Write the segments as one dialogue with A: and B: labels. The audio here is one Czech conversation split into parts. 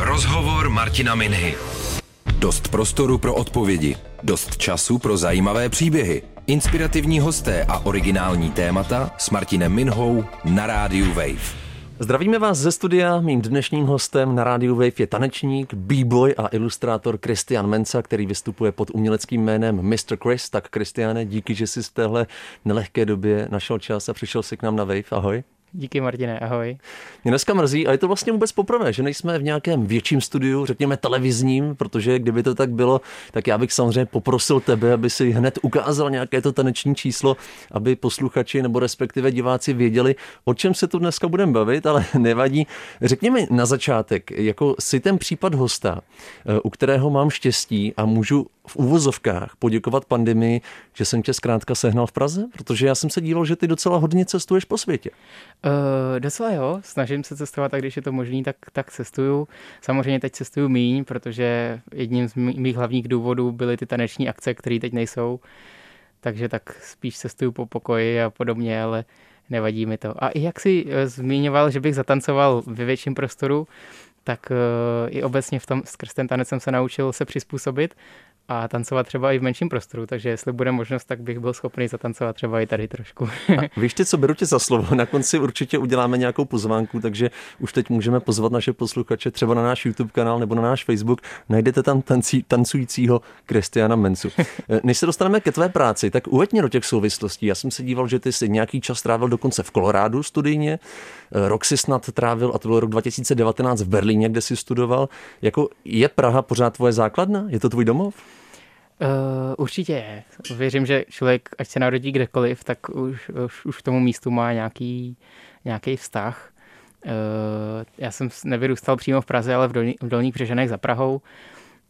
A: Rozhovor Martina Minhy. Dost prostoru pro odpovědi, dost času pro zajímavé příběhy, inspirativní hosté a originální témata s Martinem Minhou na rádiu Wave.
B: Zdravíme vás ze studia. Mým dnešním hostem na rádiu Wave je tanečník, b-boy a ilustrátor Christian Mensa, který vystupuje pod uměleckým jménem Mr. Chris. Tak Christiane, díky, že jsi v téhle nelehké době našel čas a přišel si k nám na Wave. Ahoj.
C: Díky Martine, ahoj.
B: Mě dneska mrzí, a je to vlastně vůbec poprvé, že nejsme v nějakém větším studiu, řekněme televizním, protože kdyby to tak bylo, tak já bych samozřejmě poprosil tebe, aby si hned ukázal nějaké to taneční číslo, aby posluchači nebo respektive diváci věděli, o čem se tu dneska budeme bavit, ale nevadí. Řekněme na začátek, jako si ten případ hosta, eh, u kterého mám štěstí a můžu v úvozovkách poděkovat pandemii, že jsem tě zkrátka sehnal v Praze, protože já jsem se díval, že ty docela hodně cestuješ po světě.
C: Uh, docela jo, snažím se cestovat a když je to možný, tak, tak cestuju. Samozřejmě teď cestuju míň, protože jedním z mých hlavních důvodů byly ty taneční akce, které teď nejsou. Takže tak spíš cestuju po pokoji a podobně, ale nevadí mi to. A i jak si eh, zmiňoval, že bych zatancoval ve větším prostoru, tak uh, i obecně v tom skrz ten tanec jsem se naučil se přizpůsobit a tancovat třeba i v menším prostoru, takže jestli bude možnost, tak bych byl schopný zatancovat třeba i tady trošku.
B: a víš ty, co beru tě za slovo, na konci určitě uděláme nějakou pozvánku, takže už teď můžeme pozvat naše posluchače třeba na náš YouTube kanál nebo na náš Facebook, najdete tam tancí, tancujícího Kristiana Mensu. Eh, než se dostaneme ke tvé práci, tak uveď mě do těch souvislostí. Já jsem se díval, že ty jsi nějaký čas trávil dokonce v Kolorádu studijně, eh, rok si snad trávil, a to byl rok 2019 v Berlíně, kde jsi studoval. Jako je Praha pořád tvoje základna? Je to tvůj domov?
C: Uh, určitě je. Věřím, že člověk, ať se narodí kdekoliv, tak už, už, už k tomu místu má nějaký, nějaký vztah. Uh, já jsem nevyrůstal přímo v Praze, ale v, dolní, v Dolních Břežanech za Prahou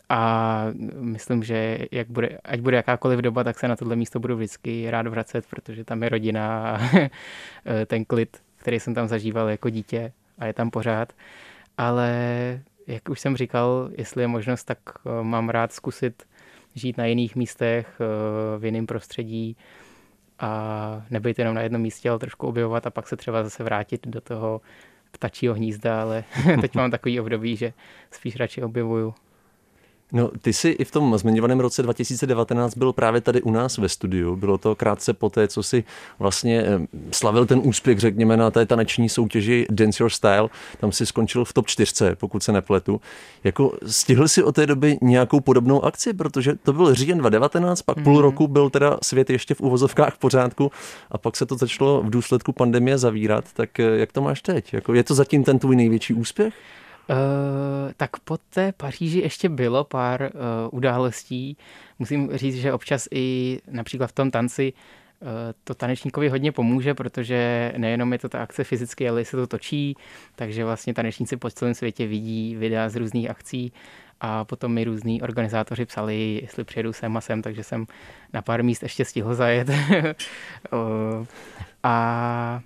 C: a myslím, že jak bude, ať bude jakákoliv doba, tak se na tohle místo budu vždycky rád vracet, protože tam je rodina a ten klid, který jsem tam zažíval jako dítě a je tam pořád. Ale jak už jsem říkal, jestli je možnost, tak eh, mám rád zkusit žít na jiných místech, eh, v jiném prostředí a nebejt jenom na jednom místě, ale trošku objevovat a pak se třeba zase vrátit do toho ptačího hnízda, ale teď mám takový období, že spíš radši objevuju
B: No, ty jsi i v tom zmiňovaném roce 2019 byl právě tady u nás ve studiu. Bylo to krátce po té, co si vlastně eh, slavil ten úspěch, řekněme, na té taneční soutěži Dance Your Style. Tam si skončil v top 4, pokud se nepletu. Jako stihl si od té doby nějakou podobnou akci, protože to byl říjen 2019, pak mm. půl mhm. roku byl teda svět ještě v uvozovkách v pořádku a pak se to začalo v důsledku pandemie zavírat. Tak eh, jak to máš teď? Jako je to zatím ten tvůj největší úspěch?
C: Uh, tak po té Paříži ještě bylo pár uh, událostí. Musím říct, že občas i například v tom tanci uh, to tanečníkovi hodně pomůže, protože nejenom je to ta akce fyzicky, ale se to točí, takže vlastně tanečníci po celém světě vidí videa z různých akcí a potom mi různí organizátoři psali, jestli přijedu sem a sem, takže jsem na pár míst ještě stihl zajet. a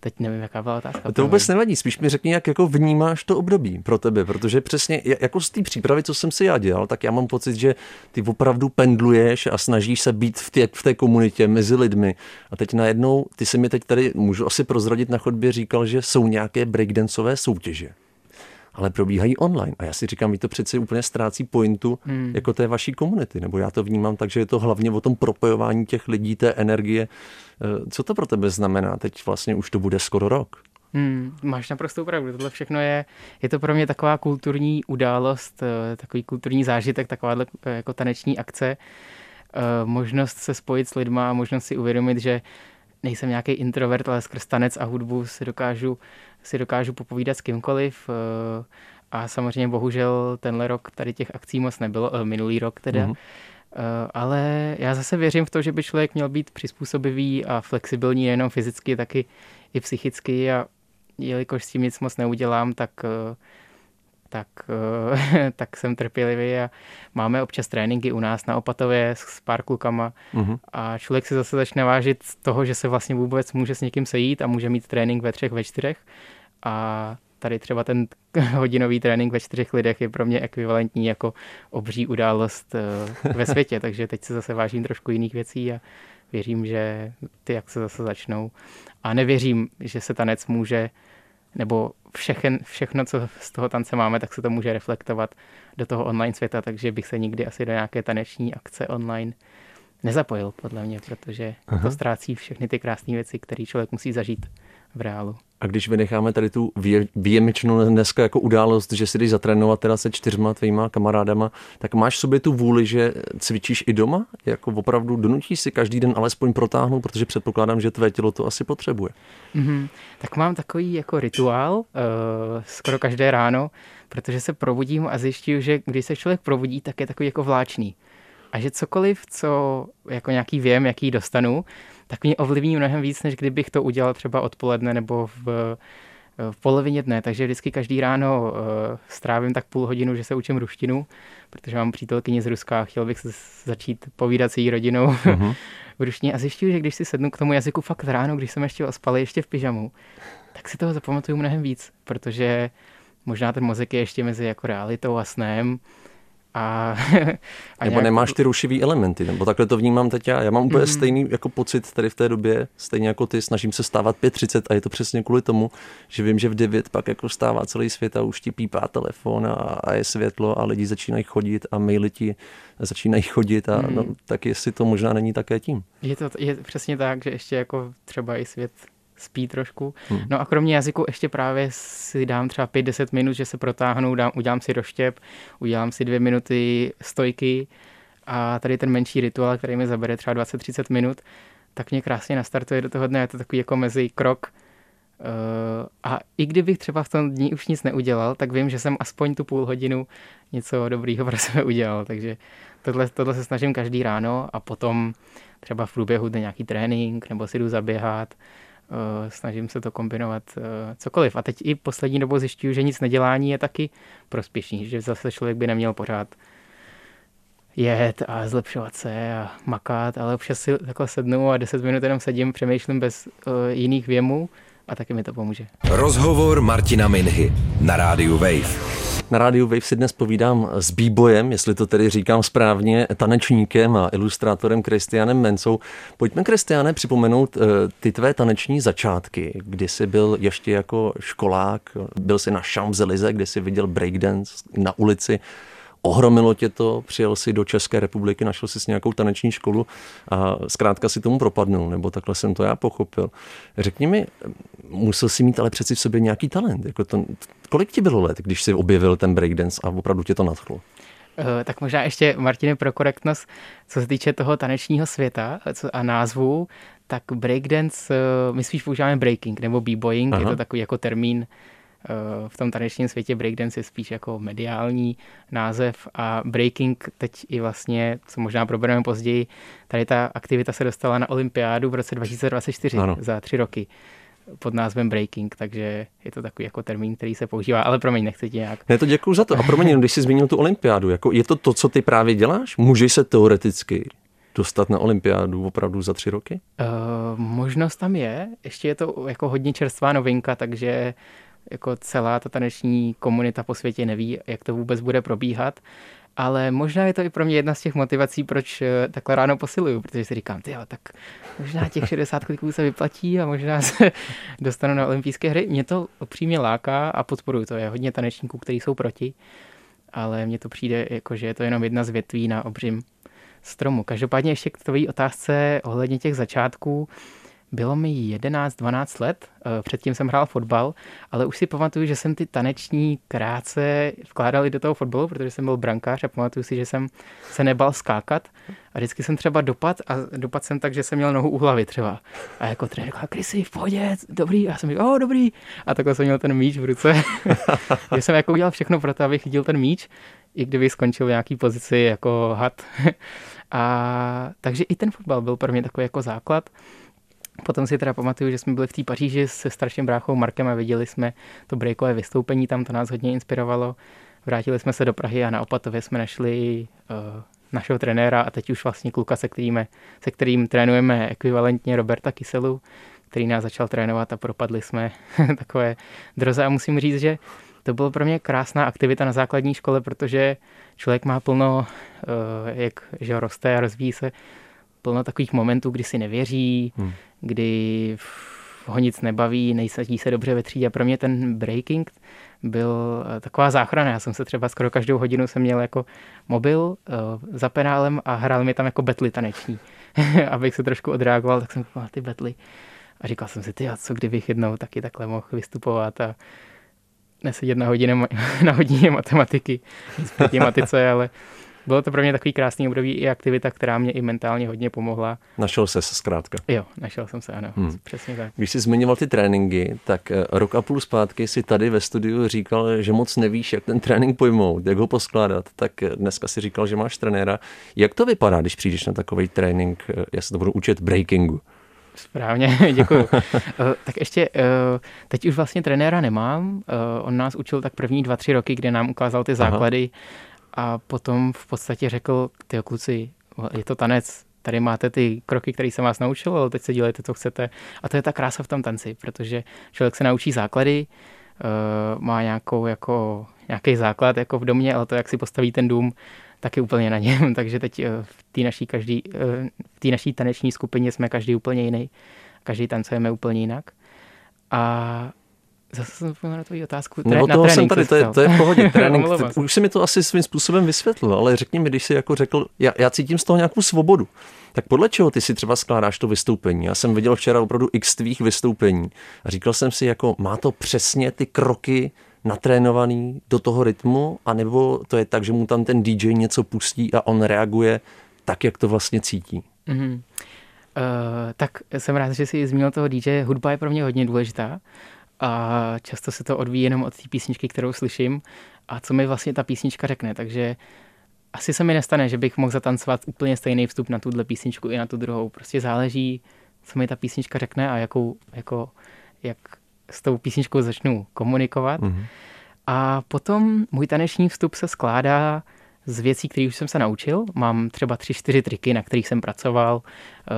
C: teď nevím, jaká byla otázka.
B: To vůbec nevadí, spíš mi řekni, jak jako vnímáš to období pro tebe, protože přesně jako z té přípravy, co jsem si já dělal, tak já mám pocit, že ty opravdu pendluješ a snažíš se být v té, v té komunitě mezi lidmi. A teď najednou, ty se mi teď tady, můžu asi prozradit na chodbě, říkal, že jsou nějaké breakdanceové soutěže ale probíhají online. A já si říkám, mi to přeci úplně ztrácí pointu hmm. jako té vaší komunity, nebo já to vnímám tak, že je to hlavně o tom propojování těch lidí, té energie. Eh, co to pro tebe znamená? Teď vlastně už to bude skoro rok.
C: Hmm, máš naprosto pravdu. Tohle všechno je, je to pro mě taková kulturní událost, eh, takový kulturní zážitek, taková eh, jako taneční akce, možnost se spojit s lidma, možnost si uvědomit, že nejsem nějaký introvert, ale skrz tanec a hudbu si dokážu si dokážu popovídat s kýmkoliv eh, a samozřejmě bohužel tenhle rok tady těch akcí moc nebylo, eh, minulý rok teda, mm-hmm. ale já zase věřím v to, že by člověk měl být přizpůsobivý a flexibilní nejenom fyzicky, taky i psychicky a jelikož s tím nic moc neudělám, tak tak, tak jsem trpělivý a máme občas tréninky u nás na Opatově s pár klukama mm-hmm. a člověk si zase začne vážit z toho, že se vlastně vůbec může s někým sejít a může mít trénink ve třech, ve čtyřech a tady třeba ten hodinový trénink ve čtyřech lidech je pro mě ekvivalentní jako obří událost eh, ve světě, takže teď se zase vážím trošku jiných věcí a věřím, že ty jak se zase začnou. A nevěřím, že se tanec může nebo všechen, všechno, co z toho tance máme, tak se to může reflektovat do toho online světa, takže bych se nikdy asi do nějaké taneční akce online nezapojil, podle mě, protože Aha. to ztrácí všechny ty krásné věci, které člověk musí zažít v reálu.
B: A když vynecháme tady tu výjimečnou dneska jako událost, že si jdeš zatrénovat teda se čtyřma tvýma kamarádama, tak máš v sobě tu vůli, že cvičíš i doma? Jako opravdu donutíš si každý den alespoň protáhnout, protože předpokládám, že tvé tělo to asi potřebuje.
C: Mm-hmm. Tak mám takový jako rituál uh, skoro každé ráno, protože se probudím a zjišťuju, že když se člověk probudí, tak je takový jako vláčný. A že cokoliv, co jako nějaký věm, jaký dostanu, tak mě ovlivní mnohem víc, než kdybych to udělal třeba odpoledne nebo v, v polovině dne. Takže vždycky každý ráno uh, strávím tak půl hodinu, že se učím ruštinu, protože mám přítelkyni z Ruska a chtěl bych se začít povídat s její rodinou uh-huh. v ruštině. A zjišťuju, že když si sednu k tomu jazyku fakt ráno, když jsem ještě ospal, ještě v pyžamu, tak si toho zapamatuju mnohem víc, protože možná ten mozek je ještě mezi jako realitou a snem a,
B: a nebo nějak... nemáš ty rušivý elementy, nebo takhle to vnímám teď já. Já mám úplně mm. stejný jako pocit tady v té době, stejně jako ty, snažím se stávat 5.30 a je to přesně kvůli tomu, že vím, že v 9 pak jako stává celý svět a už ti pípá telefon a, a je světlo a lidi začínají chodit a maily ti začínají chodit a mm. no, tak jestli to možná není také tím.
C: Je to je přesně tak, že ještě jako třeba i svět spí trošku. Hmm. No a kromě jazyku ještě právě si dám třeba 5-10 minut, že se protáhnu, dám, udělám si roštěp, udělám si dvě minuty stojky a tady ten menší rituál, který mi zabere třeba 20-30 minut, tak mě krásně nastartuje do toho dne. Je to takový jako mezi krok. Uh, a i kdybych třeba v tom dní už nic neudělal, tak vím, že jsem aspoň tu půl hodinu něco dobrýho pro sebe udělal. Takže tohle, tohle se snažím každý ráno a potom třeba v průběhu dne nějaký trénink nebo si jdu zaběhat Eh, snažím se to kombinovat eh, cokoliv. A teď i poslední dobou zjišťuju, že nic nedělání je taky prospěšný, že zase člověk by neměl pořád jet a zlepšovat se a makat, ale občas si takhle sednu a 10 minut jenom sedím, přemýšlím bez uh, jiných věmů a taky mi to pomůže.
A: Rozhovor Martina Minhy na rádiu Wave.
B: Na rádiu Wave si dnes povídám s b jestli to tedy říkám správně, tanečníkem a ilustrátorem Kristianem Mencou. Pojďme, Kristiane, připomenout eh, ty tvé taneční začátky, kdy jsi byl ještě jako školák, byl jsi na Champs-Élysées, kde jsi viděl breakdance na ulici ohromilo tě to, přijel si do České republiky, našel si nějakou taneční školu a zkrátka si tomu propadnul, nebo takhle jsem to já pochopil. Řekni mi, musel si mít ale přeci v sobě nějaký talent. Jako to, kolik ti bylo let, když jsi objevil ten breakdance a opravdu tě to nadchlo?
C: Uh, tak možná ještě, Martine, pro korektnost, co se týče toho tanečního světa a názvu, tak breakdance, uh, my spíš používáme breaking nebo b-boying, Aha. je to takový jako termín v tom tanečním světě breakdance je spíš jako mediální název a breaking teď i vlastně, co možná probereme později, tady ta aktivita se dostala na olympiádu v roce 2024 ano. za tři roky pod názvem breaking, takže je to takový jako termín, který se používá, ale promiň, nechci ti nějak.
B: Ne, to děkuji za to. A promiň, když jsi zmínil tu olympiádu, jako je to to, co ty právě děláš? Můžeš se teoreticky dostat na olympiádu opravdu za tři roky?
C: Uh, možnost tam je, ještě je to jako hodně čerstvá novinka, takže jako celá ta taneční komunita po světě neví, jak to vůbec bude probíhat. Ale možná je to i pro mě jedna z těch motivací, proč eh, takhle ráno posiluju, protože si říkám, ty tak možná těch 60 kliků se vyplatí a možná se dostanu na olympijské hry. Mě to upřímně láká a podporuju to. Je hodně tanečníků, kteří jsou proti, ale mně to přijde, jako, že je to jenom jedna z větví na obřím stromu. Každopádně ještě k tvojí otázce ohledně těch začátků. Bylo mi 11-12 let, eh, předtím jsem hrál fotbal, ale už si pamatuju, že jsem ty taneční krátce vkládal i do toho fotbalu, protože jsem byl brankář a pamatuju si, že jsem se nebal skákat a vždycky jsem třeba dopad a dopad jsem tak, že jsem měl nohu u hlavy třeba. A jako trenér říkal, Krysy, v pohodě, dobrý. A já jsem říkal, oh, dobrý. A takhle jsem měl ten míč v ruce. že jsem jako udělal všechno pro to, abych chytil ten míč, i kdyby skončil v nějaký pozici jako had. a takže i ten fotbal byl pro mě takový jako základ. Potom si teda pamatuju, že jsme byli v té Paříži se starším bráchou Markem a viděli jsme to breakové vystoupení, tam to nás hodně inspirovalo. Vrátili jsme se do Prahy a na Opatově jsme našli uh, našeho trenéra a teď už vlastně kluka, se kterým, se kterým trénujeme ekvivalentně Roberta Kyselu, který nás začal trénovat a propadli jsme takové droze. A musím říct, že to bylo pro mě krásná aktivita na základní škole, protože člověk má plno, uh, jak že roste a rozvíjí se, plno takových momentů, kdy si nevěří, hmm. kdy ho nic nebaví, nejsadí se dobře ve třídě. Pro mě ten breaking byl eh, taková záchrana. Já jsem se třeba skoro každou hodinu jsem měl jako mobil uh, za penálem a hrál mi tam jako betly taneční. Abych se trošku odreagoval, tak jsem koukal ty betly. A říkal jsem si, ty a co kdybych jednou taky takhle mohl vystupovat a nesedět na hodině, na hodině matematiky, nic proti matice, ale bylo to pro mě takový krásný období i aktivita, která mě i mentálně hodně pomohla.
B: Našel se zkrátka.
C: Jo, našel jsem se, ano, hmm. přesně tak.
B: Když jsi zmiňoval ty tréninky, tak eh, rok a půl zpátky si tady ve studiu říkal, že moc nevíš, jak ten trénink pojmout, jak ho poskládat, tak eh, dneska si říkal, že máš trenéra. Jak to vypadá, když přijdeš na takový trénink, eh, já se to budu učit breakingu?
C: Správně, děkuji. tak ještě, teď už vlastně trenéra nemám. On nás učil tak první dva, tři roky, kde nám ukázal ty základy. Aha a potom v podstatě řekl, ty kluci, je to tanec, tady máte ty kroky, které jsem vás naučil, ale teď se dělejte, co chcete. A to je ta krása v tom tanci, protože člověk se naučí základy, uh, má nějakou, jako, nějaký základ jako v domě, ale to, jak si postaví ten dům, tak je úplně na něm. Takže teď uh, v té naší, každý, uh, v té naší taneční skupině jsme každý úplně jiný. Každý tancujeme úplně jinak. A Zase jsem zapomněl na tvoji otázku.
B: Tré, no, toho jsem tady, to je, to je v pohodě. Trénink, už si mi to asi svým způsobem vysvětlil, ale řekni mi, když jsi jako řekl, já, já cítím z toho nějakou svobodu, tak podle čeho ty si třeba skládáš to vystoupení? Já jsem viděl včera opravdu x tvých vystoupení a říkal jsem si, jako má to přesně ty kroky natrénovaný do toho rytmu, anebo to je tak, že mu tam ten DJ něco pustí a on reaguje tak, jak to vlastně cítí? Mm-hmm. Uh,
C: tak jsem rád, že jsi zmínil toho DJ. Hudba je pro mě hodně důležitá a často se to odvíjí jenom od té písničky, kterou slyším a co mi vlastně ta písnička řekne, takže asi se mi nestane, že bych mohl zatancovat úplně stejný vstup na tuhle písničku i na tu druhou. Prostě záleží, co mi ta písnička řekne a jakou, jako, jak s tou písničkou začnu komunikovat. Mm-hmm. A potom můj taneční vstup se skládá z věcí, které už jsem se naučil. Mám třeba tři, čtyři triky, na kterých jsem pracoval, eh,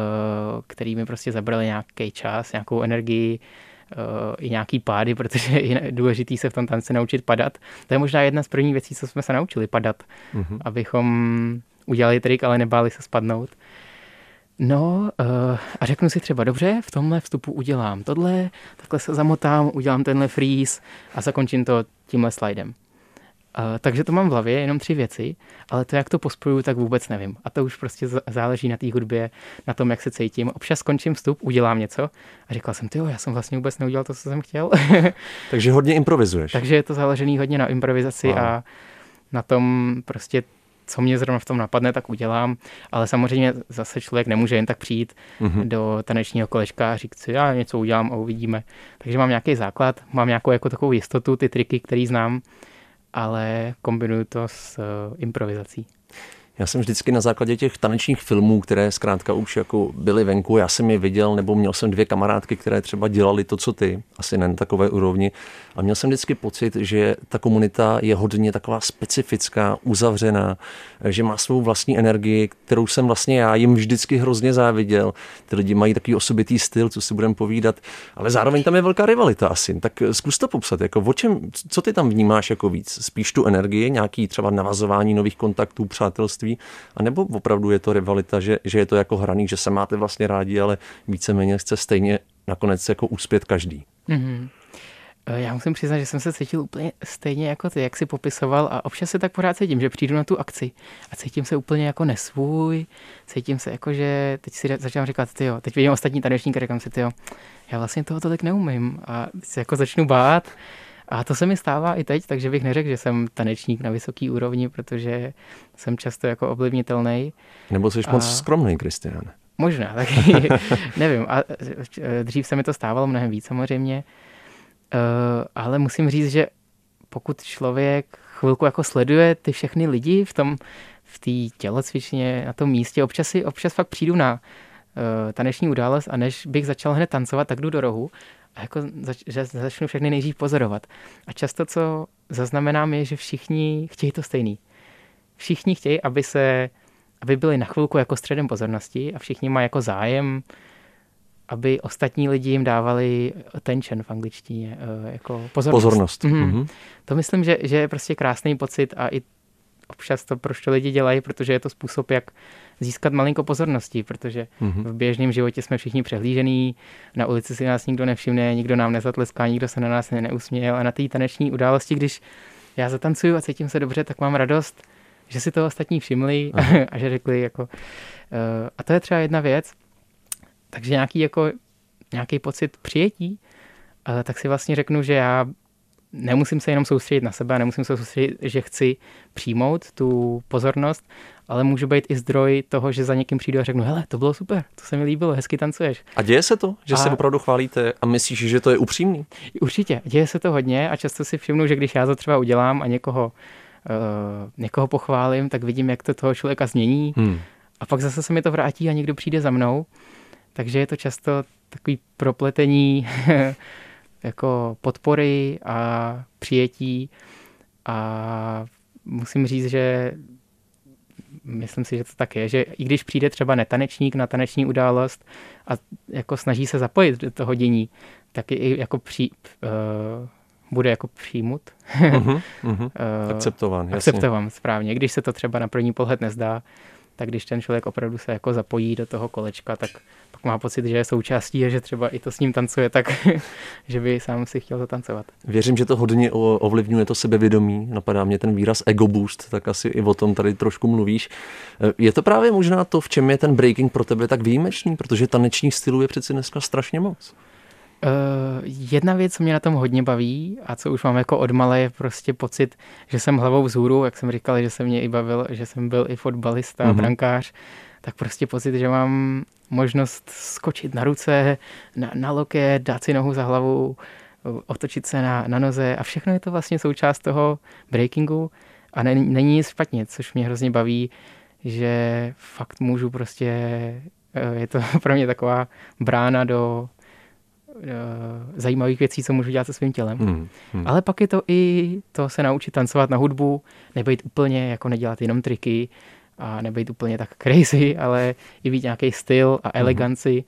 C: který mi prostě zabrali nějaký čas, nějakou energii, i nějaký pády, protože je důležitý se v tom tanci naučit padat. To je možná jedna z prvních věcí, co jsme se naučili, padat. Mm-hmm. Abychom udělali trik, ale nebáli se spadnout. No uh, a řeknu si třeba, dobře, v tomhle vstupu udělám tohle, takhle se zamotám, udělám tenhle freeze a zakončím to tímhle slidem. Uh, takže to mám v hlavě, jenom tři věci, ale to, jak to pospojuju, tak vůbec nevím. A to už prostě záleží na té hudbě, na tom, jak se cítím. Občas skončím vstup, udělám něco a říkal jsem, ty já jsem vlastně vůbec neudělal to, co jsem chtěl.
B: takže hodně improvizuješ.
C: takže je to založený hodně na improvizaci wow. a na tom prostě co mě zrovna v tom napadne, tak udělám, ale samozřejmě zase člověk nemůže jen tak přijít mm-hmm. do tanečního kolečka a říct si, já něco udělám a uvidíme. Takže mám nějaký základ, mám nějakou jako takovou jistotu, ty triky, které znám ale kombinuju to s uh, improvizací.
B: Já jsem vždycky na základě těch tanečních filmů, které zkrátka už jako byly venku, já jsem je viděl, nebo měl jsem dvě kamarádky, které třeba dělali to, co ty, asi ne na takové úrovni. A měl jsem vždycky pocit, že ta komunita je hodně taková specifická, uzavřená, že má svou vlastní energii, kterou jsem vlastně já jim vždycky hrozně záviděl. Ty lidi mají takový osobitý styl, co si budeme povídat, ale zároveň tam je velká rivalita asi. Tak zkus to popsat, jako o čem, co ty tam vnímáš jako víc? Spíš tu energii, nějaký třeba navazování nových kontaktů, přátelství, manželství, anebo opravdu je to rivalita, že, že je to jako hraný, že se máte vlastně rádi, ale víceméně chce stejně nakonec jako úspět každý. Mm-hmm.
C: Já musím přiznat, že jsem se cítil úplně stejně jako ty, jak si popisoval a občas se tak pořád cítím, že přijdu na tu akci a cítím se úplně jako nesvůj, cítím se jako, že teď si začínám říkat, ty teď vidím ostatní tanečníky, říkám si, ty já vlastně toho tolik neumím a se jako začnu bát a to se mi stává i teď, takže bych neřekl, že jsem tanečník na vysoký úrovni, protože jsem často jako ovlivnitelný.
B: Nebo jsi a... moc skromný, Kristian.
C: Možná, taky nevím. A dřív se mi to stávalo mnohem víc samozřejmě, uh, ale musím říct, že pokud člověk chvilku jako sleduje ty všechny lidi v tom, v té tělocvičně, na tom místě, občas si, občas fakt přijdu na uh, taneční událost a než bych začal hned tancovat, tak jdu do rohu a jako zač, že začnu všechny nejdřív pozorovat. A často, co zaznamenám, je, že všichni chtějí to stejný. Všichni chtějí, aby se, aby byli na chvilku jako středem pozornosti a všichni mají jako zájem, aby ostatní lidi jim dávali attention v angličtině, eh, jako pozornost.
B: Pozornost. Mm-hmm.
C: Mm-hmm. To myslím, že, že je prostě krásný pocit a i občas to proč to lidi dělají, protože je to způsob, jak získat malinko pozornosti, protože mm-hmm. v běžném životě jsme všichni přehlížení, na ulici si nás nikdo nevšimne, nikdo nám nezatleská, nikdo se na nás neusměje a na té taneční události, když já zatancuju a cítím se dobře, tak mám radost, že si to ostatní všimli a že řekli jako... Uh, a to je třeba jedna věc, takže nějaký jako nějaký pocit přijetí, uh, tak si vlastně řeknu, že já nemusím se jenom soustředit na sebe, nemusím se soustředit, že chci přijmout tu pozornost, ale můžu být i zdroj toho, že za někým přijdu a řeknu, hele, to bylo super, to se mi líbilo, hezky tancuješ.
B: A děje se to, že a... se opravdu chválíte a myslíš, že to je upřímný?
C: Určitě, děje se to hodně a často si všimnu, že když já to třeba udělám a někoho, uh, někoho pochválím, tak vidím, jak to toho člověka změní hmm. a pak zase se mi to vrátí a někdo přijde za mnou. Takže je to často takový propletení jako podpory a přijetí a musím říct, že myslím si, že to tak je, že i když přijde třeba netanečník na taneční událost a jako snaží se zapojit do toho dění, tak i jako při, uh, bude jako přijmut.
B: uh-huh, uh-huh. uh, akceptován,
C: Akceptován, správně. Když se to třeba na první pohled nezdá, tak když ten člověk opravdu se jako zapojí do toho kolečka, tak pak má pocit, že je součástí a že třeba i to s ním tancuje, tak že by sám si chtěl zatancovat.
B: Věřím, že to hodně ovlivňuje to sebevědomí. Napadá mě ten výraz ego boost, tak asi i o tom tady trošku mluvíš. Je to právě možná to, v čem je ten breaking pro tebe tak výjimečný, protože tanečních stylů je přeci dneska strašně moc.
C: Uh, jedna věc, co mě na tom hodně baví a co už mám jako odmale, je prostě pocit, že jsem hlavou vzhůru, jak jsem říkal, že se mě i bavil, že jsem byl i fotbalista, mm-hmm. brankář, tak prostě pocit, že mám možnost skočit na ruce, na, na loket, dát si nohu za hlavu, otočit se na, na noze a všechno je to vlastně součást toho breakingu a není, není nic špatně, což mě hrozně baví, že fakt můžu prostě, eh, je to pro mě taková brána do Eh, zajímavých věcí, co můžu dělat se svým tělem. Hmm, hmm. Ale pak je to i to se naučit tancovat na hudbu, nebejt úplně, jako nedělat jenom triky a nebejt úplně tak crazy, ale i být nějaký styl a hmm. eleganci hmm.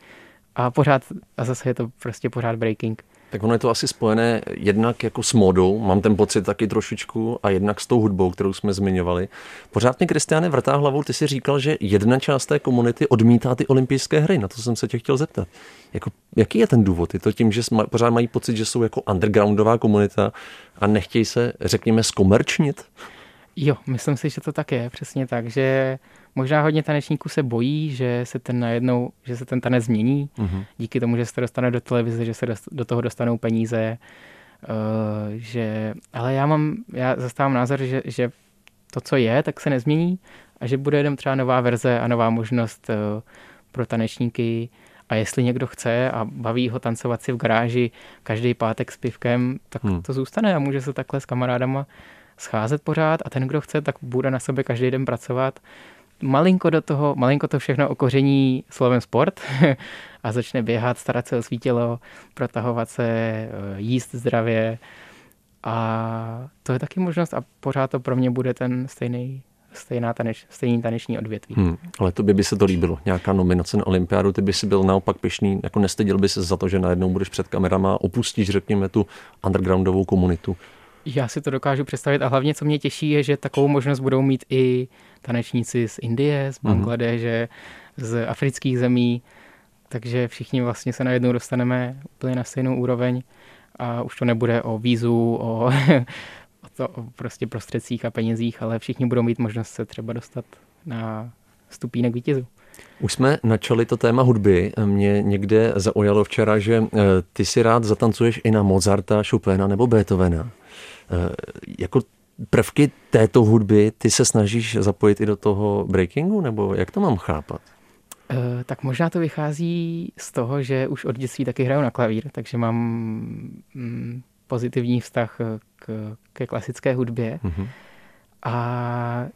C: a pořád, a zase je to prostě pořád breaking.
B: Tak ono je to asi spojené jednak jako s modou, mám ten pocit taky trošičku, a jednak s tou hudbou, kterou jsme zmiňovali. Pořád mě, Kristiane, vrtá hlavou, ty si říkal, že jedna část té komunity odmítá ty olympijské hry. Na to jsem se tě chtěl zeptat. Jako, jaký je ten důvod? Je to tím, že pořád mají pocit, že jsou jako undergroundová komunita a nechtějí se, řekněme, skomerčnit?
C: Jo, myslím si, že to tak je, přesně tak, že možná hodně tanečníků se bojí, že se ten najednou, že se ten tanec změní, mm-hmm. díky tomu, že se to dostane do televize, že se do toho dostanou peníze, uh, že, ale já mám, já zastávám názor, že, že to, co je, tak se nezmění a že bude jenom třeba nová verze a nová možnost uh, pro tanečníky a jestli někdo chce a baví ho tancovat si v garáži každý pátek s pivkem, tak hmm. to zůstane a může se takhle s kamarádama scházet pořád a ten, kdo chce, tak bude na sebe každý den pracovat. Malinko do toho, malinko to všechno okoření slovem sport a začne běhat, starat se o svý tělo, protahovat se, eh, jíst zdravě a to je taky možnost a pořád to pro mě bude ten stejný stejná taneč, stejný taneční odvětví. Hmm,
B: ale to by se to líbilo, nějaká nominace na olympiádu, ty by si byl naopak pišný, jako nestyděl by se za to, že najednou budeš před kamerama a opustíš, řekněme, tu undergroundovou komunitu.
C: Já si to dokážu představit a hlavně, co mě těší, je, že takovou možnost budou mít i tanečníci z Indie, z mhm. Bangladeže, mm-hmm. z afrických zemí, takže všichni vlastně se najednou dostaneme úplně na stejnou úroveň a už to nebude o vízu, o, o, to, o prostě prostředcích a penězích, ale všichni budou mít možnost se třeba dostat na stupínek vítězů.
B: Už jsme načali to téma hudby. Mě někde zaujalo včera, že eh, ty si rád zatancuješ i na Mozarta, Chopina nebo Beethovena. Eh, jako prvky této hudby ty se snažíš zapojit i do toho breakingu, nebo jak to mám chápat?
C: Eh, tak možná to vychází z toho, že už od dětství taky hraju na klavír, takže mám mm, pozitivní vztah k, ke klasické hudbě. Mm-hmm. A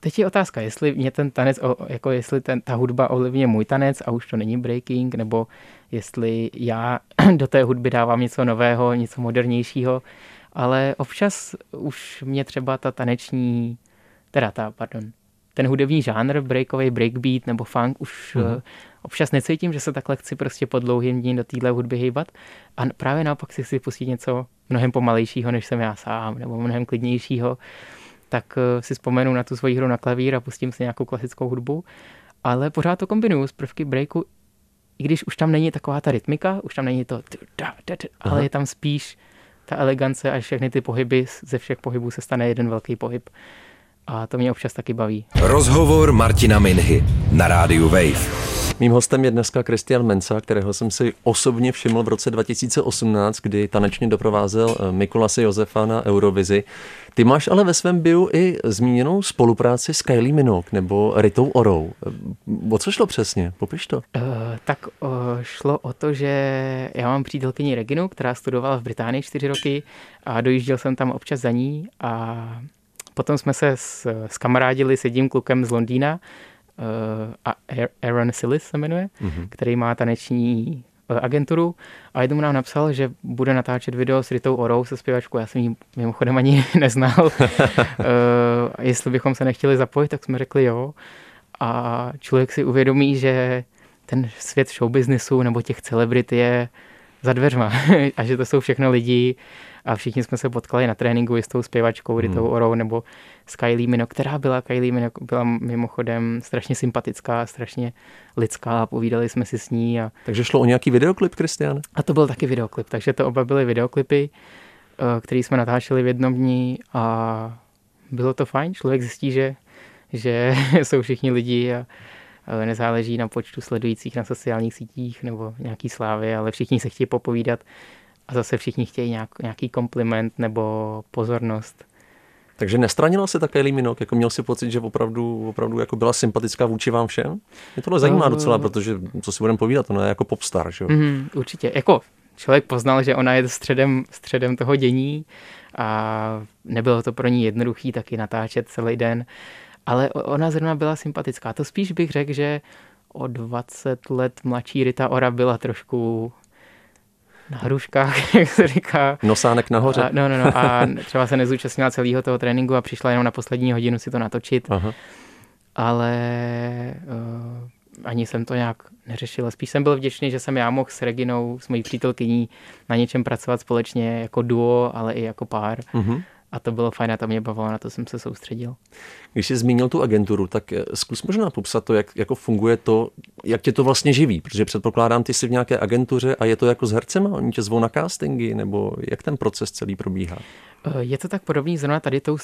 C: teď je otázka, jestli mě ten tanec, jako jestli ten, ta hudba ovlivňuje můj tanec a už to není breaking, nebo jestli já do té hudby dávám něco nového, něco modernějšího ale občas už mě třeba ta taneční, teda ta, pardon, ten hudební žánr, breakový breakbeat nebo funk, už mm-hmm. občas necítím, že se takhle chci prostě po dlouhým dní do téhle hudby hýbat a právě naopak si chci pustit něco mnohem pomalejšího, než jsem já sám, nebo mnohem klidnějšího. tak eh, si vzpomenu na tu svoji hru na klavír a pustím si nějakou klasickou hudbu, ale pořád to kombinuju z prvky breaku, i když už tam není taková ta rytmika, už tam není to, ale je tam spíš ta elegance a všechny ty pohyby, ze všech pohybů se stane jeden velký pohyb. A to mě občas taky baví.
A: Rozhovor Martina Minhy na rádiu Wave.
B: Mým hostem je dneska Kristian Mensa, kterého jsem si osobně všiml v roce 2018, kdy tanečně doprovázel eh, Mikulase Josefa na Eurovizi. Ty máš ale ve svém biu i zmíněnou spolupráci s Kylie Minogue nebo Ritou Orou. O co šlo přesně? Popiš to. Uh,
C: tak uh, šlo o to, že já mám přítelkyni Reginu, která studovala v Británii čtyři roky a dojížděl jsem tam občas za ní a potom jsme se s, s kamarádili s jedním klukem z Londýna, a Aaron Sillis se jmenuje, mm-hmm. který má taneční eh, agenturu a jednou nám napsal, že bude natáčet video s Ritou Orou se zpěvačkou. Já jsem ji mimochodem ani neznal. uh, jestli bychom se nechtěli zapojit, tak jsme řekli jo. A člověk si uvědomí, že ten svět showbiznesu nebo těch celebrit je za dveřma a že to jsou všechno lidi, a všichni jsme se potkali na tréninku s tou zpěvačkou Ritou hmm. Orou nebo s Kylie Minogue, která byla, Kylie Minogue byla mimochodem strašně sympatická, strašně lidská, povídali jsme si s ní. A...
B: Takže šlo o nějaký videoklip, Kristian?
C: A to byl taky videoklip, takže to oba byly videoklipy, eh, který jsme natáčeli v jednom dní a bylo to fajn, člověk zjistí, že, že jsou všichni lidi a nezáleží na počtu sledujících na sociálních sítích nebo nějaký slávy, ale všichni se chtějí popovídat a zase všichni chtějí nějak, nějaký kompliment nebo pozornost.
B: Takže nestranila se také Liminok, jako měl si pocit, že opravdu, opravdu jako byla sympatická vůči vám všem? Mě tohle zajímá uh, docela, protože co si budeme povídat, ona je jako popstar, že
C: Mm, určitě, jako člověk poznal, že ona je středem, středem toho dění a nebylo to pro ní jednoduchý taky natáčet celý den, ale ona zrovna byla sympatická. To spíš bych řekl, že o 20 let mladší Rita Ora byla trošku na hruškách, jak se říká.
B: Nosánek nahoře.
C: A, no, no, no. A třeba se nezúčastnila celého toho tréninku a přišla jenom na poslední hodinu si to natočit. Aha. Ale uh, ani jsem to nějak neřešil. Spíš jsem byl vděčný, že jsem já mohl s Reginou, s mojí přítelkyní, na něčem pracovat společně jako duo, ale i jako pár. Uh-huh a to bylo fajn a to mě bavilo, na to jsem se soustředil.
B: Když jsi zmínil tu agenturu, tak eh, zkus možná popsat to, jak jako funguje to, jak tě to vlastně živí, protože předpokládám, ty jsi v nějaké agentuře a je to jako s hercema, oni tě zvou na castingy, nebo jak ten proces celý probíhá?
C: Eh, je to tak podobný, zrovna tady tou,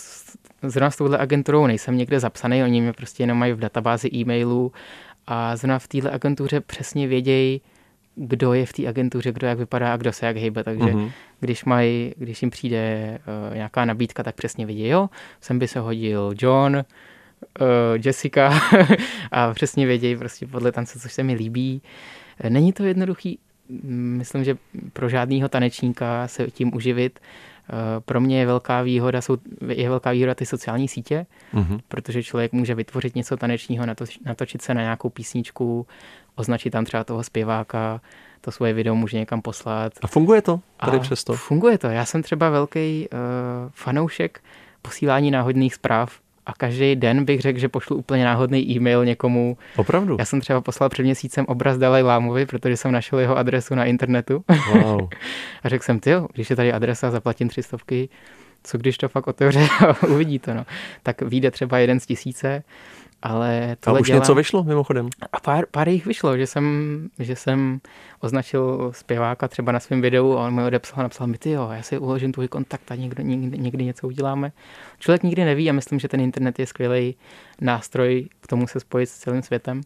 C: zrovna s touhle agenturou nejsem někde zapsaný, oni mě prostě jenom mají v databázi e-mailů a zrovna v téhle agentuře přesně vědějí, kdo je v té agentuře, kdo jak vypadá a kdo se jak hejbe. Takže mm-hmm. když, maj, když jim přijde uh, nějaká nabídka, tak přesně vidí, jo, sem by se hodil John, uh, Jessica a přesně vědějí prostě podle tance, což se mi líbí. Není to jednoduchý, myslím, že pro žádného tanečníka se tím uživit. Pro mě je velká výhoda, jsou, je velká výhoda ty sociální sítě, mm-hmm. protože člověk může vytvořit něco tanečního, natočit se na nějakou písničku, označit tam třeba toho zpěváka, to svoje video může někam poslat.
B: A funguje to tady a přesto?
C: Funguje to. Já jsem třeba velký uh, fanoušek posílání náhodných zpráv a každý den bych řekl, že pošlu úplně náhodný e-mail někomu.
B: Opravdu?
C: Já jsem třeba poslal před měsícem obraz Dalai Lámovi, protože jsem našel jeho adresu na internetu. Wow. a řekl jsem, ty, když je tady adresa, zaplatím tři stovky, co když to fakt otevře a uvidí to, no. Tak vyjde třeba jeden z tisíce ale
B: tohle A už dělá... něco vyšlo mimochodem?
C: A pár, pár jich vyšlo, že jsem, že jsem označil zpěváka třeba na svém videu a on mi odepsal a napsal mi, ty jo, já si uložím tvůj kontakt a někdo, někdy, někdy něco uděláme. Člověk nikdy neví a myslím, že ten internet je skvělý nástroj k tomu se spojit s celým světem,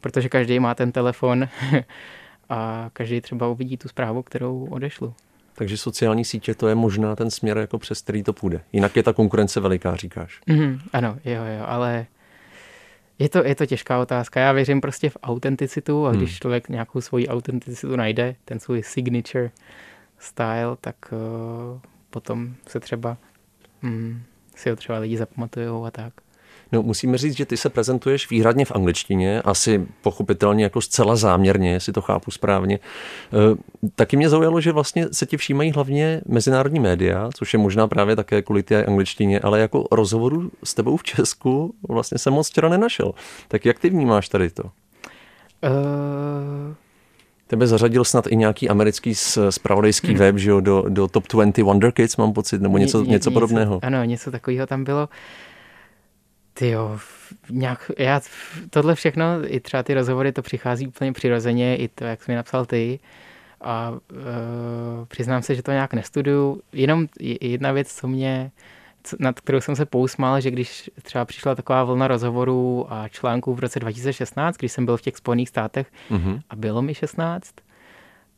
C: protože každý má ten telefon a každý třeba uvidí tu zprávu, kterou odešlu.
B: Takže sociální sítě to je možná ten směr, jako přes který to půjde. Jinak je ta konkurence veliká, říkáš.
C: Mm, ano, jo, jo, ale je to, je to těžká otázka. Já věřím prostě v autenticitu a když hmm. člověk nějakou svoji autenticitu najde, ten svůj signature style, tak uh, potom se třeba um, si ho třeba lidi zapamatují a tak.
B: No, musíme říct, že ty se prezentuješ výhradně v angličtině, asi pochopitelně jako zcela záměrně, jestli to chápu správně. E, taky mě zaujalo, že vlastně se ti všímají hlavně mezinárodní média, což je možná právě také kvůli té angličtině, ale jako rozhovoru s tebou v Česku vlastně jsem moc včera nenašel. Tak jak ty vnímáš tady to? Uh, Tebe zařadil snad i nějaký americký spravodajský hmm. web, že jo, do, do Top 20 Wonder Kids, mám pocit, nebo něco, Ně, něco podobného.
C: Ano, něco takového tam bylo. Ty jo, nějak, já, tohle všechno, i třeba ty rozhovory, to přichází úplně přirozeně, i to, jak jsi mi napsal ty. A uh, přiznám se, že to nějak nestuduju. Jenom jedna věc, co mě, nad kterou jsem se pousmál, že když třeba přišla taková vlna rozhovorů a článků v roce 2016, když jsem byl v těch Spojených státech mm-hmm. a bylo mi 16,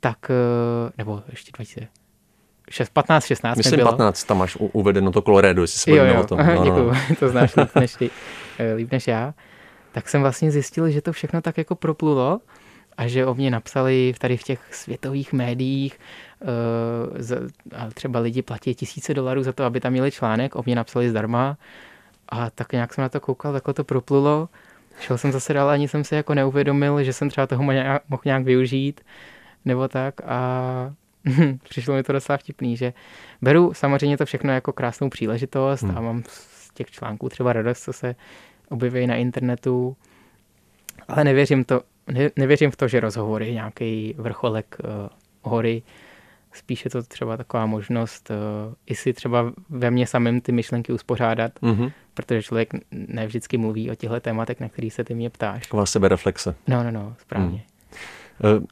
C: tak, uh, nebo ještě 2000, 6, 15, 16
B: Myslím
C: bylo.
B: 15, tam máš uvedeno to Colorado, jestli se bavíme o tom.
C: No, děkuju, no. to znáš líp než, ty, eh, líp než já. Tak jsem vlastně zjistil, že to všechno tak jako proplulo a že o mě napsali tady v těch světových médiích, a třeba lidi platí tisíce dolarů za to, aby tam měli článek, o mě napsali zdarma a tak nějak jsem na to koukal, takhle to proplulo. Šel jsem zase dál, ani jsem se jako neuvědomil, že jsem třeba toho mohl nějak využít nebo tak a přišlo mi to docela vtipný, že beru samozřejmě to všechno jako krásnou příležitost hmm. a mám z těch článků třeba radost, co se objeví na internetu, ale nevěřím, to, ne, nevěřím v to, že rozhovor je nějaký vrcholek uh, hory, spíše to třeba taková možnost uh, i si třeba ve mně samém ty myšlenky uspořádat, mm-hmm. protože člověk ne vždycky mluví o těchto tématech, na který se ty mě ptáš.
B: Taková sebereflexe.
C: No, no, no, správně.
B: Mm.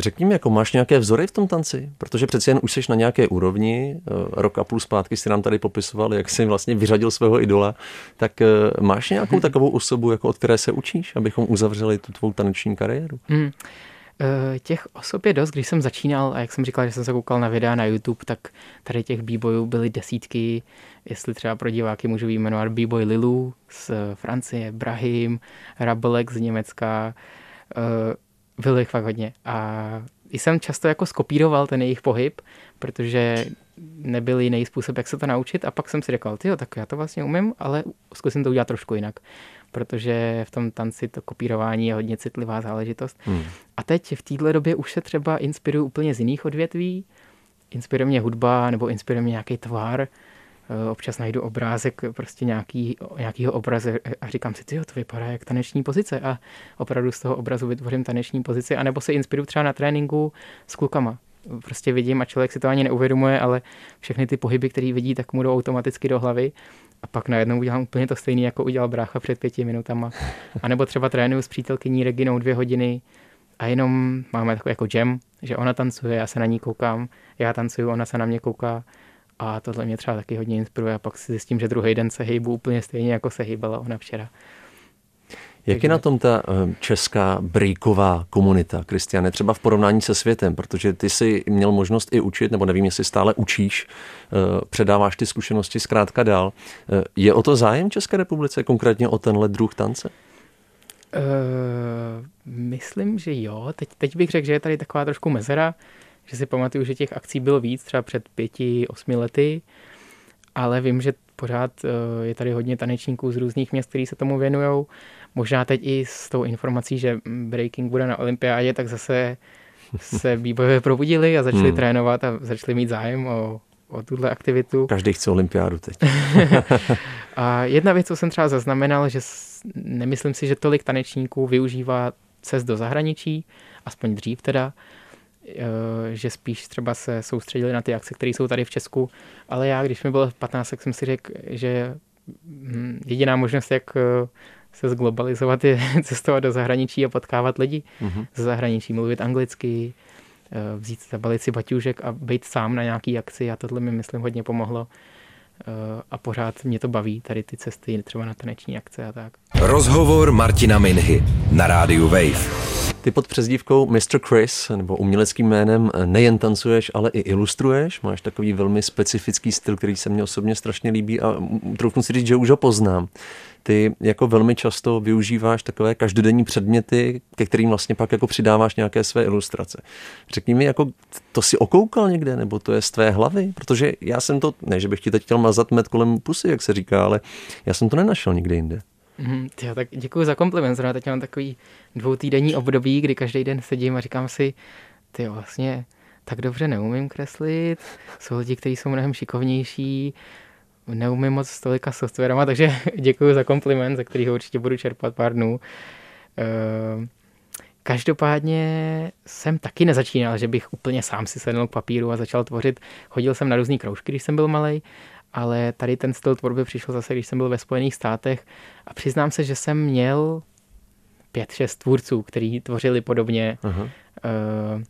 B: Řekni mi, jako máš nějaké vzory v tom tanci? Protože přeci jen už jsi na nějaké úrovni, eh, rok a půl zpátky si nám tady popisoval, jak jsi vlastně vyřadil svého idola, tak eh, máš nějakou takovou osobu, jako od které se učíš, abychom uzavřeli tu tvou taneční kariéru? Hmm.
C: Těch osob je dost, když jsem začínal a jak jsem říkal, že jsem se koukal na videa na YouTube, tak tady těch b-boyů byly desítky, jestli třeba pro diváky můžu vyjmenovat b-boy Lilu z Francie, Brahim, Rabelek z Německa, bylo jich fakt hodně. A jsem často jako skopíroval ten jejich pohyb, protože nebyl jiný způsob, jak se to naučit. A pak jsem si řekl, jo, tak já to vlastně umím, ale zkusím to udělat trošku jinak. Protože v tom tanci to kopírování je hodně citlivá záležitost. Hmm. A teď v této době už se třeba inspiruju úplně z jiných odvětví. Inspiruje mě hudba nebo inspiruje mě nějaký tvar občas najdu obrázek prostě nějaký, nějakýho obraze a říkám si, tyjo, to vypadá jak taneční pozice a opravdu z toho obrazu vytvořím taneční pozici, anebo se inspiruju třeba na tréninku s klukama. Prostě vidím a člověk si to ani neuvědomuje, ale všechny ty pohyby, které vidí, tak mu jdou automaticky do hlavy a pak najednou udělám úplně to stejné, jako udělal brácha před pěti minutama. A nebo třeba trénuju s přítelkyní Reginou dvě hodiny a jenom máme takový jako jam, že ona tancuje, já se na ní koukám, já tancuju, ona se na mě kouká a tohle mě třeba taky hodně inspiruje a pak si zjistím, že druhý den se hejbu úplně stejně, jako se hýbala ona včera.
B: Jak je na tom ta eh, česká brejková komunita, Kristiane, třeba v porovnání se světem, protože ty jsi měl možnost i učit, nebo nevím, jestli stále učíš, eh, předáváš ty zkušenosti zkrátka dál. Eh, je o to zájem České republice, konkrétně o tenhle druh tance?
C: Uh, myslím, že jo. Teď, teď bych řekl, že je tady taková trošku mezera že si pamatuju, že těch akcí bylo víc, třeba před pěti, osmi lety, ale vím, že pořád eh, je tady hodně tanečníků z různých měst, kteří se tomu věnují. Možná teď i s tou informací, že breaking bude na olympiádě, tak zase se výbojové probudili a začali hmm. trénovat a začali mít zájem o, o tuhle aktivitu.
B: Každý chce olympiádu teď.
C: a jedna věc, co jsem třeba zaznamenal, že nemyslím si, že tolik tanečníků využívá cest do zahraničí, aspoň dřív teda, že spíš třeba se soustředili na ty akce, které jsou tady v Česku, ale já, když mi bylo 15, tak jsem si řekl, že hm, jediná možnost, jak eh, se zglobalizovat, je cestovat do zahraničí a potkávat lidi mm-hmm. ze zahraničí, mluvit anglicky, eh, vzít zabalit si baťůžek a být sám na nějaký akci a tohle mi, myslím, hodně pomohlo a pořád mě to baví, tady ty cesty třeba na taneční akce a tak.
A: Rozhovor Martina Minhy na rádiu Wave.
B: Ty pod přezdívkou Mr. Chris, nebo uměleckým jménem, nejen tancuješ, ale i ilustruješ. Máš takový velmi specifický styl, který se mně osobně strašně líbí a troufnu si říct, že už ho poznám. Ty jako velmi často využíváš takové každodenní předměty, ke kterým vlastně pak jako přidáváš nějaké své ilustrace. Řekni mi, jako to si okoukal někde, nebo to je z tvé hlavy? Protože já jsem to, ne, že bych ti teď chtěl mazat med kolem pusy, jak se říká, ale já jsem to nenašel nikde jinde.
C: Mm, tyjo, tak děkuji za kompliment. Zrovna teď mám takový dvoutýdenní období, kdy každý den sedím a říkám si, ty vlastně tak dobře neumím kreslit, jsou lidi, kteří jsou mnohem šikovnější, neumím moc s tolika softwarama, takže děkuji za kompliment, za který ho určitě budu čerpat pár dnů. Uh, Každopádně jsem taky nezačínal, že bych úplně sám si sednul k papíru a začal tvořit. Chodil jsem na různé kroužky, když jsem byl malý, ale tady ten styl tvorby přišel zase, když jsem byl ve Spojených státech a přiznám se, že jsem měl pět, šest tvůrců, kteří tvořili podobně. Uh,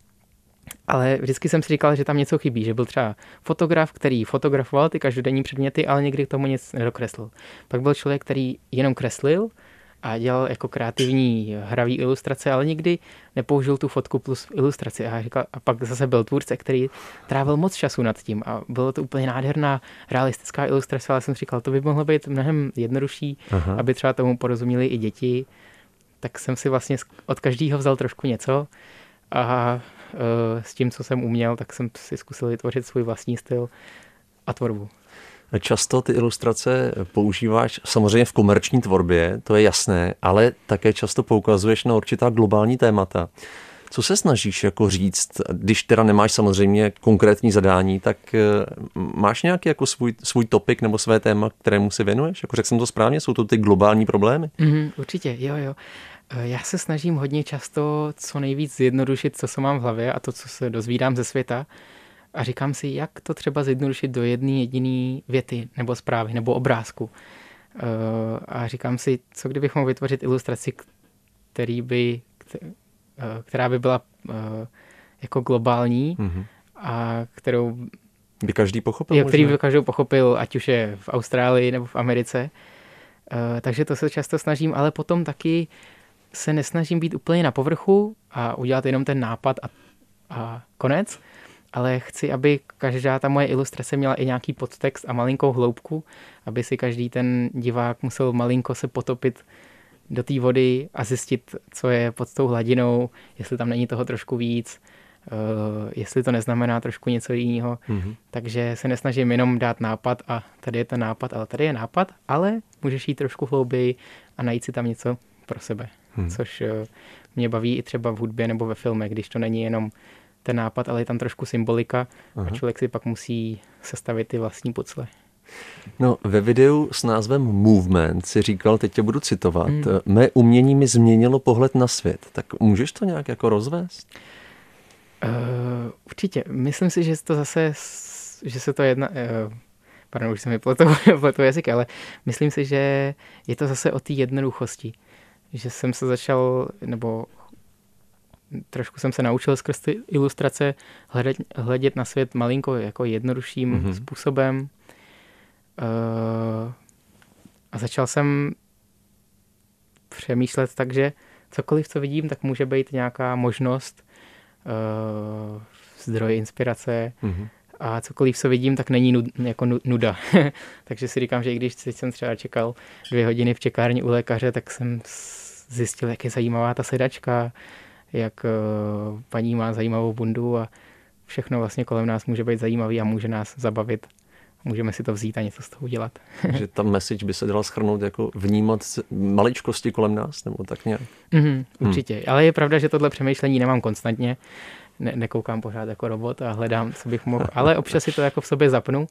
C: ale vždycky jsem si říkal, že tam něco chybí, že byl třeba fotograf, který fotografoval ty každodenní předměty, ale někdy k tomu nic nedokreslil. Pak byl člověk, který jenom kreslil a dělal jako kreativní hravý ilustrace, ale nikdy nepoužil tu fotku plus ilustraci. A, říkal, a pak zase byl tvůrce, který trávil moc času nad tím a bylo to úplně nádherná realistická ilustrace, ale jsem říkal, to by mohlo být mnohem jednodušší, Aha. aby třeba tomu porozuměli i děti. Tak jsem si vlastně od každého vzal trošku něco a e, s tím, co jsem uměl, tak jsem si zkusil vytvořit svůj vlastní styl a tvorbu.
B: Často ty ilustrace používáš samozřejmě v komerční tvorbě, to je jasné, ale také často poukazuješ na určitá globální témata. Co se snažíš jako říct, když teda nemáš samozřejmě konkrétní zadání, tak eh, máš nějaký jako svůj, svůj topik nebo své téma, kterému si věnuješ? Jako řekl jsem to správně, jsou to ty globální problémy?
C: Mm, určitě, jo, jo. Eh, já se snažím hodně často co nejvíc zjednodušit, co se mám v hlavě a to, co se dozvídám ze světa a říkám si, jak to třeba zjednodušit do jedné jediné věty nebo zprávy nebo obrázku. Uh, a říkám si, co kdybych mohl vytvořit ilustraci, který by, uh, která by byla uh, jako globální mm-hmm. a kterou
B: by každý pochopil.
C: Jo, který by každý pochopil, ať už je v Austrálii nebo v Americe. takže to se často snažím, ale potom taky se nesnažím být úplně na povrchu a udělat jenom ten nápad a, a konec, ale chci, aby každá ta moje ilustrace měla i nějaký podtext a malinkou hloubku, aby si každý ten divák musel malinko se potopit do té vody a zjistit, co je pod tou hladinou, jestli tam není toho trošku víc, uh, jestli to neznamená trošku něco jiného. Mm-hmm. Takže se nesnažím jenom dát nápad a tady je ten nápad, ale tady je nápad, ale můžeš jít trošku hlouběji a najít si tam něco pro sebe, mm. což uh, mě baví i třeba v hudbě nebo ve filmech, když to není jenom ten nápad, ale je tam trošku symbolika Aha. a člověk si pak musí sestavit ty vlastní pucle.
B: No, ve videu s názvem Movement si říkal, teď tě budu citovat, hmm. mé umění mi změnilo pohled na svět. Tak můžeš to nějak jako rozvést?
C: Uh, určitě. Myslím si, že to zase, že se to jedna... Uh, pardon, už jsem mi pletou jazyk, ale myslím si, že je to zase o té jednoduchosti. Že jsem se začal, nebo trošku jsem se naučil skrz ty ilustrace hledat, hledět na svět malinko jako jednodušším mm-hmm. způsobem. Uh, a začal jsem přemýšlet tak, že cokoliv, co vidím, tak může být nějaká možnost, uh, zdroj inspirace mm-hmm. a cokoliv, co vidím, tak není nud, jako nuda. Takže si říkám, že i když teď jsem třeba čekal dvě hodiny v čekárně u lékaře, tak jsem zjistil, jak je zajímavá ta sedačka, jak eh, paní má zajímavou bundu a všechno vlastně kolem nás může být zajímavý a může nás zabavit. Můžeme si to vzít a něco z toho udělat.
B: že ta message by se dala schrnout jako vnímat maličkosti kolem nás, nebo tak nějak?
C: Mm-hmm, určitě. Hmm. Ale je pravda, že tohle přemýšlení nemám konstantně. Ne, nekoukám pořád jako robot a hledám, co bych mohl. Ale občas si to jako v sobě zapnu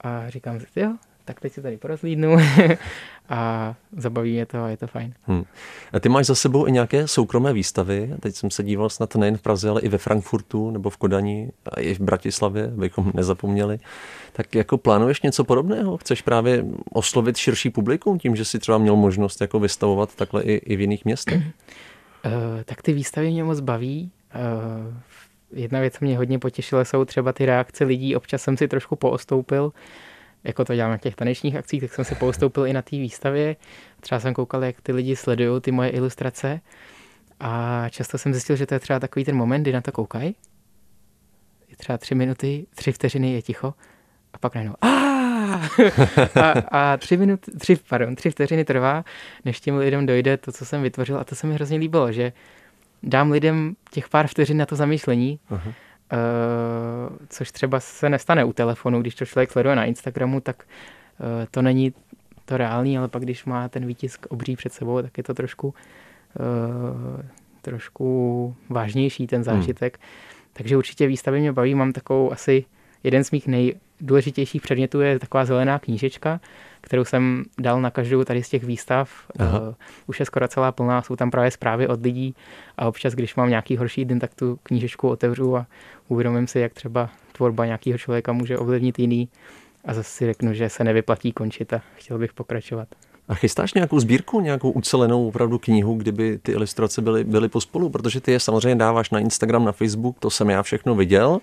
C: a říkám si, jo, tak teď se tady porozlídnu a zabaví mě to a je to fajn. Hmm.
B: A ty máš za sebou i nějaké soukromé výstavy. Teď jsem se díval snad nejen v Praze, ale i ve Frankfurtu nebo v Kodani a i v Bratislavě, abychom nezapomněli. Tak jako plánuješ něco podobného? Chceš právě oslovit širší publikum tím, že si třeba měl možnost jako vystavovat takhle i, i v jiných městech?
C: Uh, tak ty výstavy mě moc baví. Uh, jedna věc mě hodně potěšila, jsou třeba ty reakce lidí. Občas jsem si trošku poostoupil, jako to dělám na těch tanečních akcích, tak jsem se poustoupil i na té výstavě. Třeba jsem koukal, jak ty lidi sledují ty moje ilustrace. A často jsem zjistil, že to je třeba takový ten moment, kdy na to koukají. Je třeba tři minuty, tři vteřiny je ticho. A pak najednou a, a tři, minut, tři, pardon, tři vteřiny trvá, než těm lidem dojde to, co jsem vytvořil. A to se mi hrozně líbilo, že dám lidem těch pár vteřin na to zamýšlení. Uh-huh Uh, což třeba se nestane u telefonu, když to člověk sleduje na Instagramu, tak uh, to není to reálný, ale pak když má ten výtisk obří před sebou, tak je to trošku uh, trošku vážnější ten hmm. zážitek. Hmm. Takže určitě výstavy mě baví, mám takovou asi jeden z mých nejdůležitějších předmětů je taková zelená knížečka, kterou jsem dal na každou tady z těch výstav. Aha. Uh, už je skoro celá plná, jsou tam právě zprávy od lidí a občas, když mám nějaký horší den, tak tu knížečku otevřu a uvědomím si, jak třeba tvorba nějakého člověka může ovlivnit jiný a zase si řeknu, že se nevyplatí končit a chtěl bych pokračovat.
B: A chystáš nějakou sbírku, nějakou ucelenou opravdu knihu, kdyby ty ilustrace byly, byly pospolu? Protože ty je samozřejmě dáváš na Instagram, na Facebook, to jsem já všechno viděl,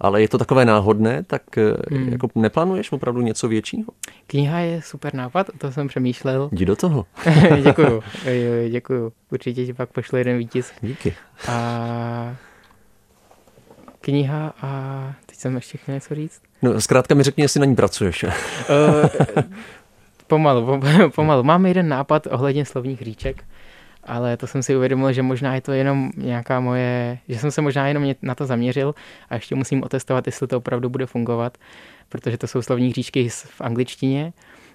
B: ale je to takové náhodné, tak eh, hmm. jako neplánuješ opravdu něco většího?
C: Kniha je super nápad, to jsem přemýšlel.
B: Jdi do toho.
C: děkuju, děkuju. Určitě ti pak pošlu jeden výtisk.
B: Díky.
C: A kniha a teď jsem ještě chtěl něco říct.
B: No, zkrátka mi řekni, jestli na ní pracuješ.
C: Pomalu, pomalu. Mám jeden nápad ohledně slovních říček, ale to jsem si uvědomil, že možná je to jenom nějaká moje, že jsem se možná jenom na to zaměřil a ještě musím otestovat, jestli to opravdu bude fungovat, protože to jsou slovní říčky v angličtině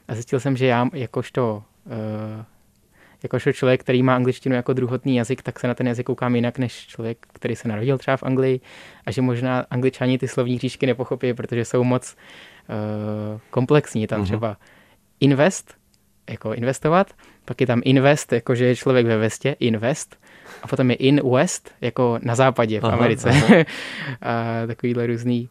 C: a zjistil jsem, že já jakožto uh, jakožto člověk, který má angličtinu jako druhotný jazyk, tak se na ten jazyk koukám jinak než člověk, který se narodil třeba v Anglii a že možná angličani ty slovní říčky nepochopí, protože jsou moc uh, komplexní. Tam uh-huh. třeba invest, jako investovat, pak je tam invest, jako že je člověk ve vestě, invest, a potom je in west, jako na západě v aha, Americe. Aha. a takovýhle různý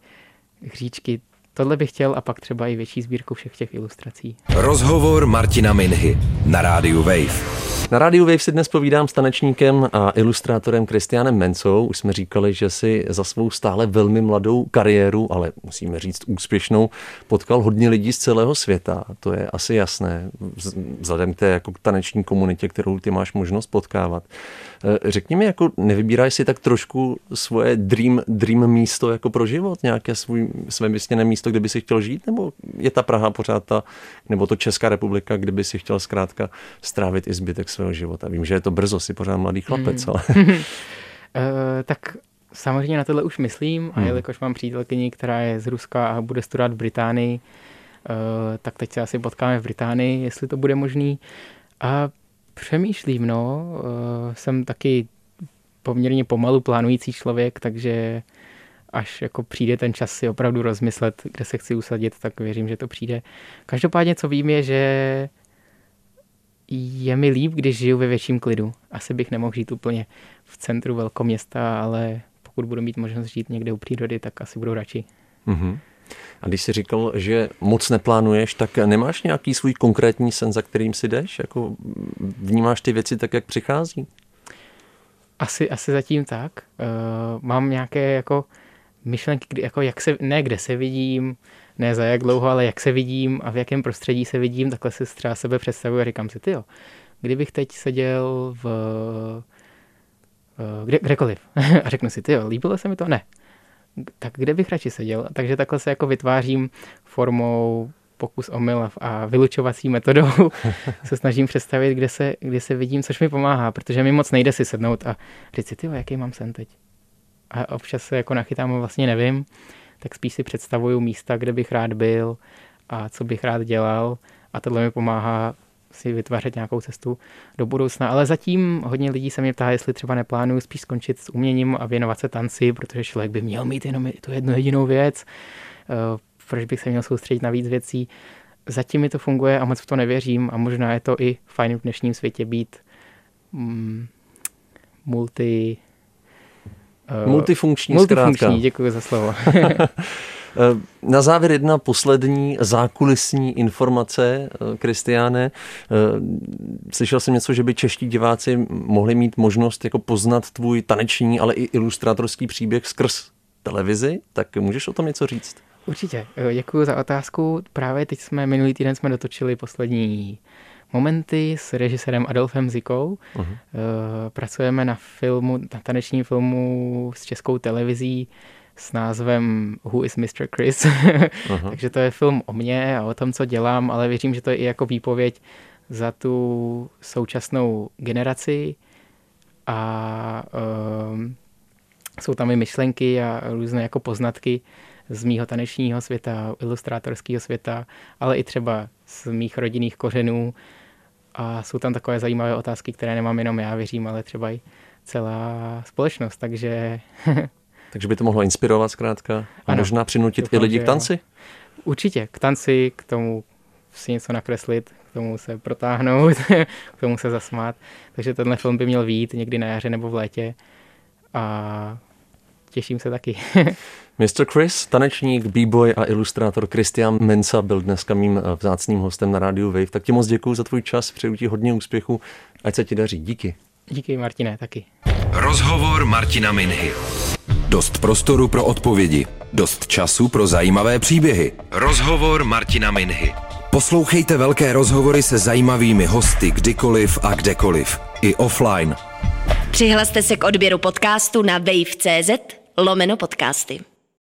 C: hříčky. Tohle bych chtěl a pak třeba i větší sbírku všech těch ilustrací.
A: Rozhovor Martina Minhy na rádiu Wave.
B: Na rádiu Wave si dnes povídám s tanečníkem a ilustrátorem Kristianem Mencou. Už jsme říkali, že si za svou stále velmi mladou kariéru, ale musíme říct úspěšnou, potkal hodně lidí z celého světa. To je asi jasné, vzhledem k té jako taneční komunitě, kterou ty máš možnost potkávat. Eh, řekni mi, jako nevybíráš si tak trošku svoje dream, dream místo jako pro život, nějaké svůj, své vysněné místo, kde by si chtěl žít, nebo je ta Praha pořád ta, nebo to Česká republika, kde by si chtěl zkrátka strávit i zbytek svého života? Vím, že je to brzo, si pořád mladý chlapec, mm. ale...
C: uh, tak samozřejmě na tohle už myslím a hmm. jelikož mám přítelkyni, která je z Ruska a bude studovat v Británii, uh, tak teď se asi potkáme v Británii, jestli to bude možný. A přemýšlím, no. Uh, jsem taky poměrně pomalu plánující člověk, takže až jako přijde ten čas si opravdu rozmyslet, kde se chci usadit, tak věřím, že to přijde. Každopádně, co vím, je, že je mi líp, když žiju ve větším klidu. Asi bych nemohl žít úplně v centru velkoměsta, ale pokud budu mít možnost žít někde u přírody, tak asi budu radši. Mm-hmm.
B: A když jsi říkal, že moc neplánuješ, tak nemáš nějaký svůj konkrétní sen, za kterým si jdeš? Jako vnímáš ty věci tak, jak přichází?
C: Asi, asi zatím tak. Uh, mám nějaké jako myšlenky, kdy, jako jak se, ne kde se vidím, ne za jak dlouho, ale jak se vidím a v jakém prostředí se vidím, takhle si třeba sebe představuji a říkám si, ty jo, kdybych teď seděl v uh, kde, kdekoliv a řeknu si, ty jo, líbilo se mi to? Ne tak kde bych radši seděl? Takže takhle se jako vytvářím formou pokus omyl a vylučovací metodou se snažím představit, kde se, kde se vidím, což mi pomáhá, protože mi moc nejde si sednout a říct si, jaký mám sen teď. A občas se jako nachytám a vlastně nevím, tak spíš si představuju místa, kde bych rád byl a co bych rád dělal a tohle mi pomáhá si vytvářet nějakou cestu do budoucna. Ale zatím hodně lidí se mě ptá, jestli třeba neplánuju spíš skončit s uměním a věnovat se tanci, protože člověk by měl mít jenom tu jednu jedinou věc. Eh, proč bych se měl soustředit na víc věcí? Zatím mi to funguje a moc v to nevěřím a možná je to i fajn v dnešním světě být mm, multi...
B: Uh, multifunkční,
C: multifunkční, děkuji za slovo.
B: Eh, na závěr jedna poslední zákulisní informace, eh, Kristiáne. Eh, slyšel jsem něco, že by čeští diváci mohli mít možnost jako poznat tvůj taneční, ale i ilustrátorský příběh skrz televizi, tak můžeš o tom něco říct?
C: Určitě, děkuji za otázku. Právě teď jsme, minulý týden jsme dotočili poslední momenty s režisérem Adolfem Zikou. Uh-huh. Pracujeme na filmu, na tanečním filmu s českou televizí s názvem Who is Mr. Chris. Takže to je film o mně a o tom, co dělám, ale věřím, že to je i jako výpověď za tu současnou generaci a um, jsou tam i myšlenky a různé jako poznatky z mýho tanečního světa, ilustrátorského světa, ale i třeba z mých rodinných kořenů a jsou tam takové zajímavé otázky, které nemám jenom já, věřím, ale třeba i celá společnost, takže
B: Takže by to mohlo inspirovat zkrátka a ano, možná přinutit doufám, i lidi k tanci?
C: Určitě, k tanci, k tomu si něco nakreslit, k tomu se protáhnout, k tomu se zasmát. Takže tenhle film by měl výjít někdy na jaře nebo v létě a těším se taky.
B: Mr. Chris, tanečník, b-boy a ilustrátor Christian Mensa byl dneska mým eh, vzácným hostem na rádiu Wave. Tak ti moc děkuji za tvůj čas, přeju ti hodně úspěchu, ať se ti daří. Díky.
C: Díky Martine, taky.
A: Rozhovor Martina Minhy. Dost prostoru pro odpovědi, dost času pro zajímavé příběhy. Rozhovor Martina Minhy. Poslouchejte velké rozhovory se zajímavými hosty kdykoliv a kdekoliv. I offline.
D: Přihlaste se k odběru podcastu na wave.cz lomeno podcasty.